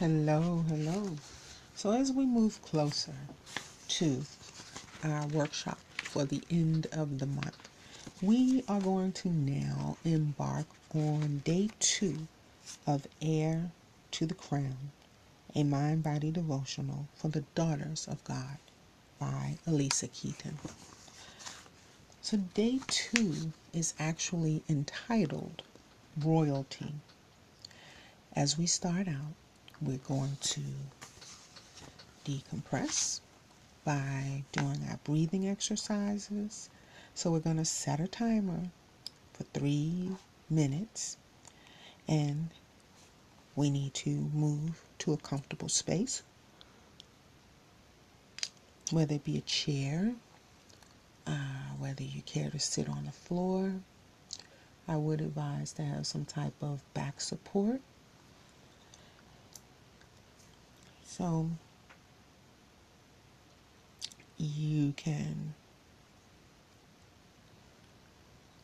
Hello, hello. So, as we move closer to our workshop for the end of the month, we are going to now embark on day two of Heir to the Crown, a mind body devotional for the daughters of God by Alisa Keeton. So, day two is actually entitled Royalty. As we start out, we're going to decompress by doing our breathing exercises. So we're going to set a timer for three minutes and we need to move to a comfortable space, whether it be a chair, uh, whether you care to sit on the floor. I would advise to have some type of back support So you can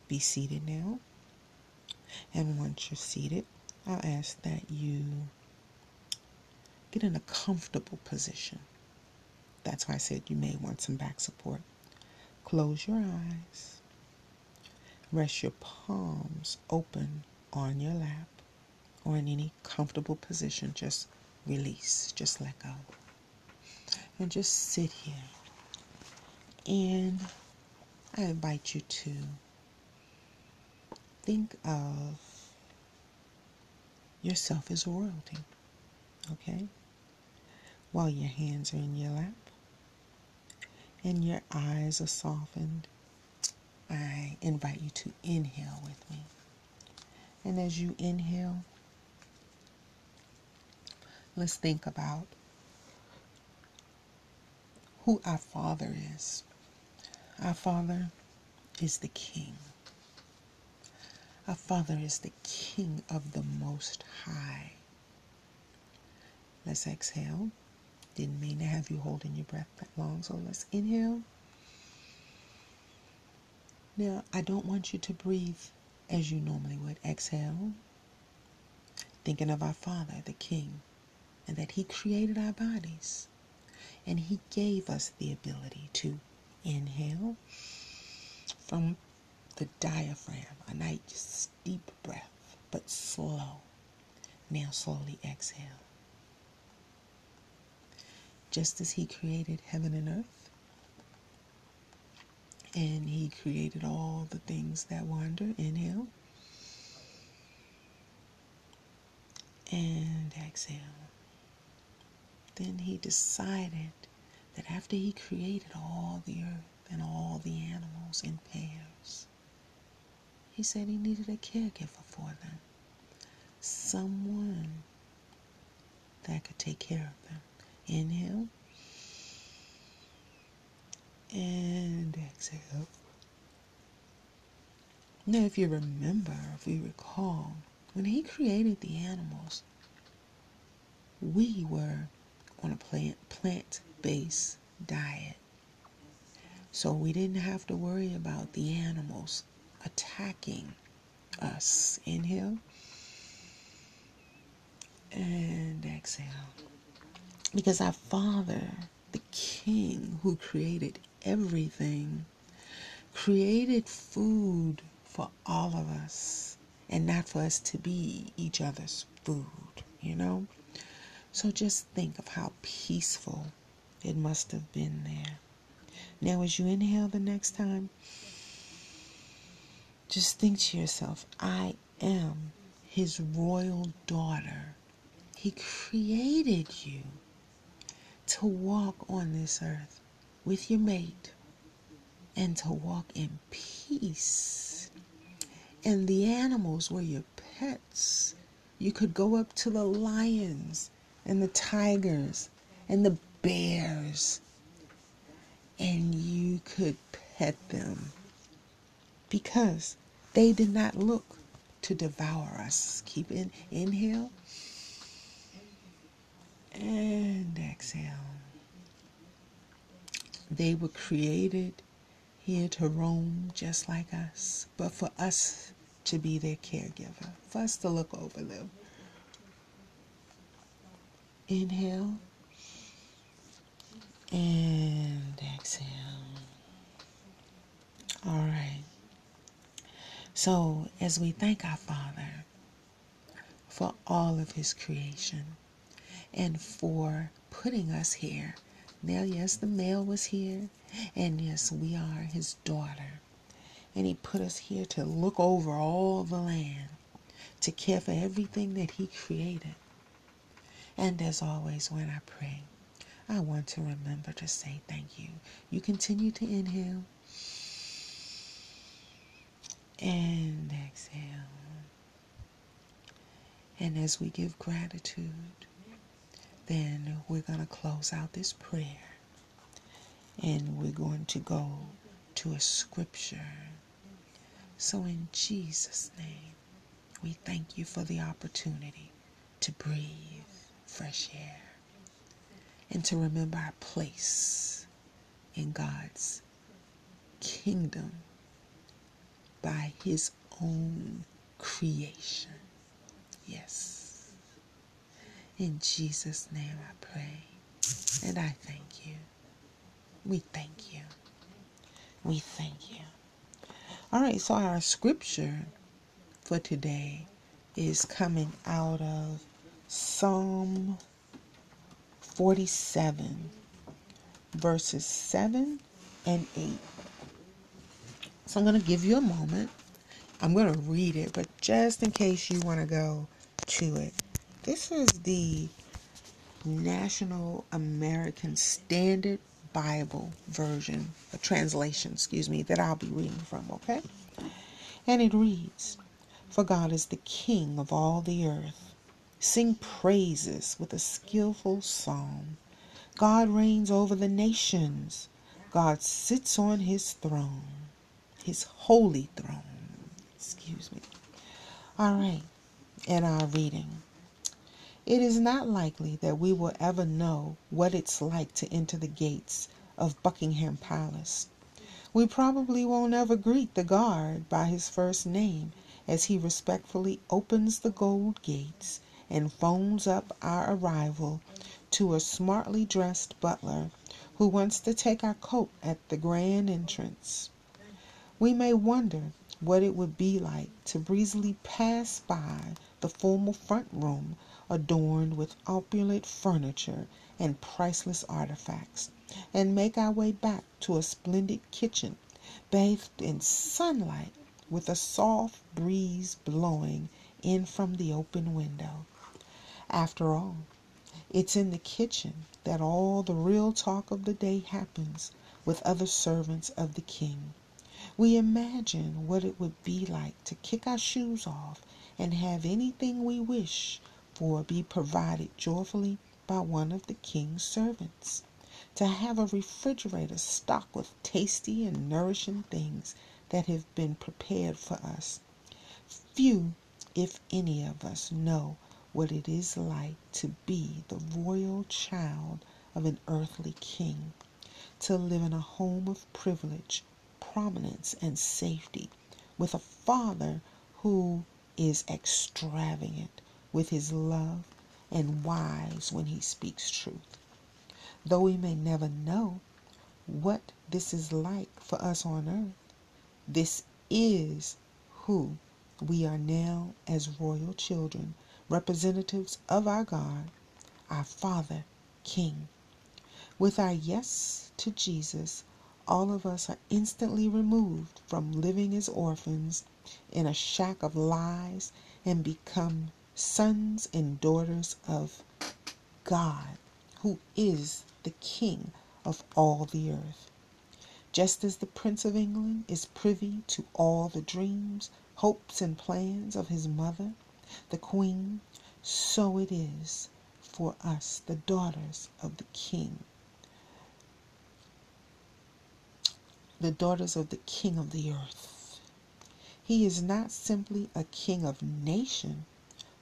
be seated now. And once you're seated, I'll ask that you get in a comfortable position. That's why I said you may want some back support. Close your eyes. Rest your palms open on your lap or in any comfortable position. Just release, just let go. And just sit here. And I invite you to think of yourself as royalty, okay? While your hands are in your lap and your eyes are softened, I invite you to inhale with me. And as you inhale, let's think about who our Father is. Our Father is the King. Our Father is the King of the Most High. Let's exhale. Didn't mean to have you holding your breath that long, so let's inhale. Now, I don't want you to breathe as you normally would. Exhale. Thinking of our Father, the King and that He created our bodies. And He gave us the ability to inhale from the diaphragm, a nice deep breath, but slow. Now slowly exhale. Just as He created heaven and earth, and He created all the things that wander, inhale. And exhale then he decided that after he created all the earth and all the animals in pairs, he said he needed a caregiver for them. Someone that could take care of them. Inhale and exhale. Now, if you remember, if you recall, when he created the animals, we were on a plant plant based diet. So we didn't have to worry about the animals attacking us. Inhale and exhale. Because our Father, the King who created everything, created food for all of us and not for us to be each other's food, you know? So just think of how peaceful it must have been there. Now, as you inhale the next time, just think to yourself, I am his royal daughter. He created you to walk on this earth with your mate and to walk in peace. And the animals were your pets. You could go up to the lions and the tigers and the bears, and you could pet them because they did not look to devour us. Keep in inhale and exhale. They were created here to roam just like us, but for us to be their caregiver, for us to look over them. Inhale and exhale. All right. So, as we thank our Father for all of His creation and for putting us here. Now, yes, the male was here, and yes, we are His daughter. And He put us here to look over all the land, to care for everything that He created. And as always, when I pray, I want to remember to say thank you. You continue to inhale and exhale. And as we give gratitude, then we're going to close out this prayer and we're going to go to a scripture. So, in Jesus' name, we thank you for the opportunity to breathe fresh air and to remember our place in God's kingdom by His own creation. Yes. In Jesus' name I pray. And I thank you. We thank you. We thank you. All right, so our scripture for today is coming out of Psalm 47, verses 7 and 8. So I'm going to give you a moment. I'm going to read it, but just in case you want to go to it, this is the National American Standard Bible version, a translation, excuse me, that I'll be reading from, okay? And it reads For God is the King of all the earth Sing praises with a skillful psalm. God reigns over the nations. God sits on his throne, his holy throne. Excuse me. All right, in our reading. It is not likely that we will ever know what it's like to enter the gates of Buckingham Palace. We probably won't ever greet the guard by his first name as he respectfully opens the gold gates and phones up our arrival to a smartly dressed butler who wants to take our coat at the grand entrance. We may wonder what it would be like to breezily pass by the formal front room adorned with opulent furniture and priceless artifacts, and make our way back to a splendid kitchen bathed in sunlight with a soft breeze blowing in from the open window. After all, it's in the kitchen that all the real talk of the day happens with other servants of the king. We imagine what it would be like to kick our shoes off and have anything we wish for be provided joyfully by one of the king's servants. To have a refrigerator stocked with tasty and nourishing things that have been prepared for us. Few, if any of us, know what it is like to be the royal child of an earthly king, to live in a home of privilege, prominence, and safety, with a father who is extravagant with his love and wise when he speaks truth. Though we may never know what this is like for us on earth, this is who we are now as royal children representatives of our God, our Father, King. With our yes to Jesus, all of us are instantly removed from living as orphans in a shack of lies and become sons and daughters of God, who is the King of all the earth. Just as the Prince of England is privy to all the dreams, hopes, and plans of his mother, the Queen, so it is for us, the daughters of the King, the daughters of the King of the earth. He is not simply a king of nation,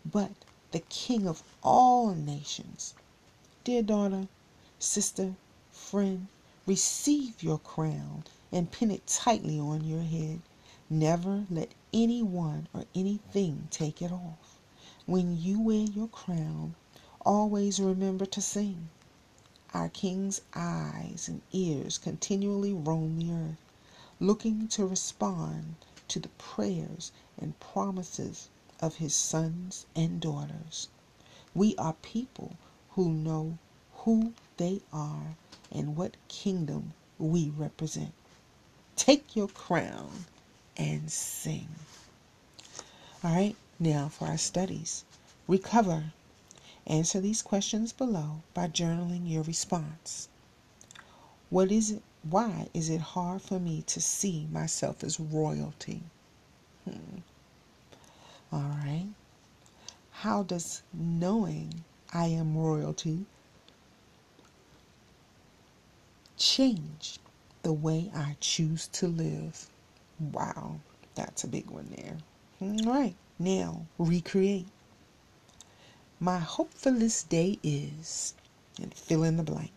but the king of all nations. Dear daughter, sister, friend, receive your crown and pin it tightly on your head. Never let anyone or anything take it off. When you wear your crown, always remember to sing. Our King's eyes and ears continually roam the earth, looking to respond to the prayers and promises of his sons and daughters. We are people who know who they are and what kingdom we represent. Take your crown and sing. All right, now for our studies. Recover. Answer these questions below by journaling your response. What is it? Why is it hard for me to see myself as royalty? Hmm. All right. How does knowing I am royalty change the way I choose to live? Wow, that's a big one there. All right, now recreate. My hope for this day is, and fill in the blank.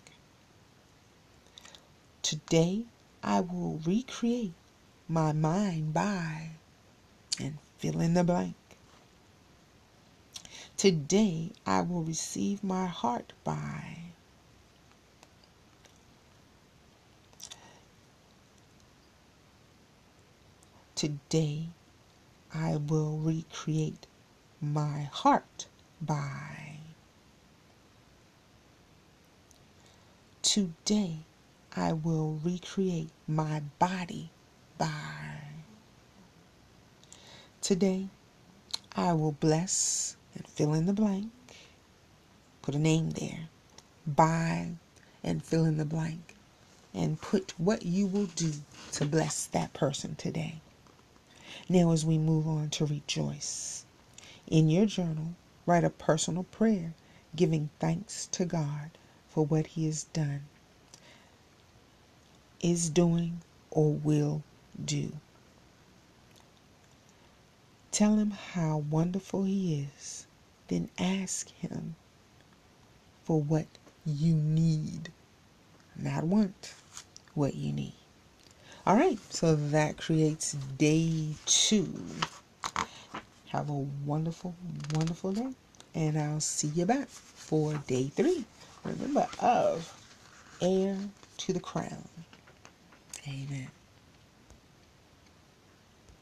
Today I will recreate my mind by, and fill in the blank. Today I will receive my heart by. Today I will recreate my heart by. Today I will recreate my body by. Today I will bless and fill in the blank. Put a name there. By and fill in the blank. And put what you will do to bless that person today. Now, as we move on to rejoice, in your journal, write a personal prayer giving thanks to God for what He has done, is doing, or will do. Tell Him how wonderful He is, then ask Him for what you need, not want, what you need. All right, so that creates day two. Have a wonderful, wonderful day, and I'll see you back for day three. Remember, of heir to the crown. Amen.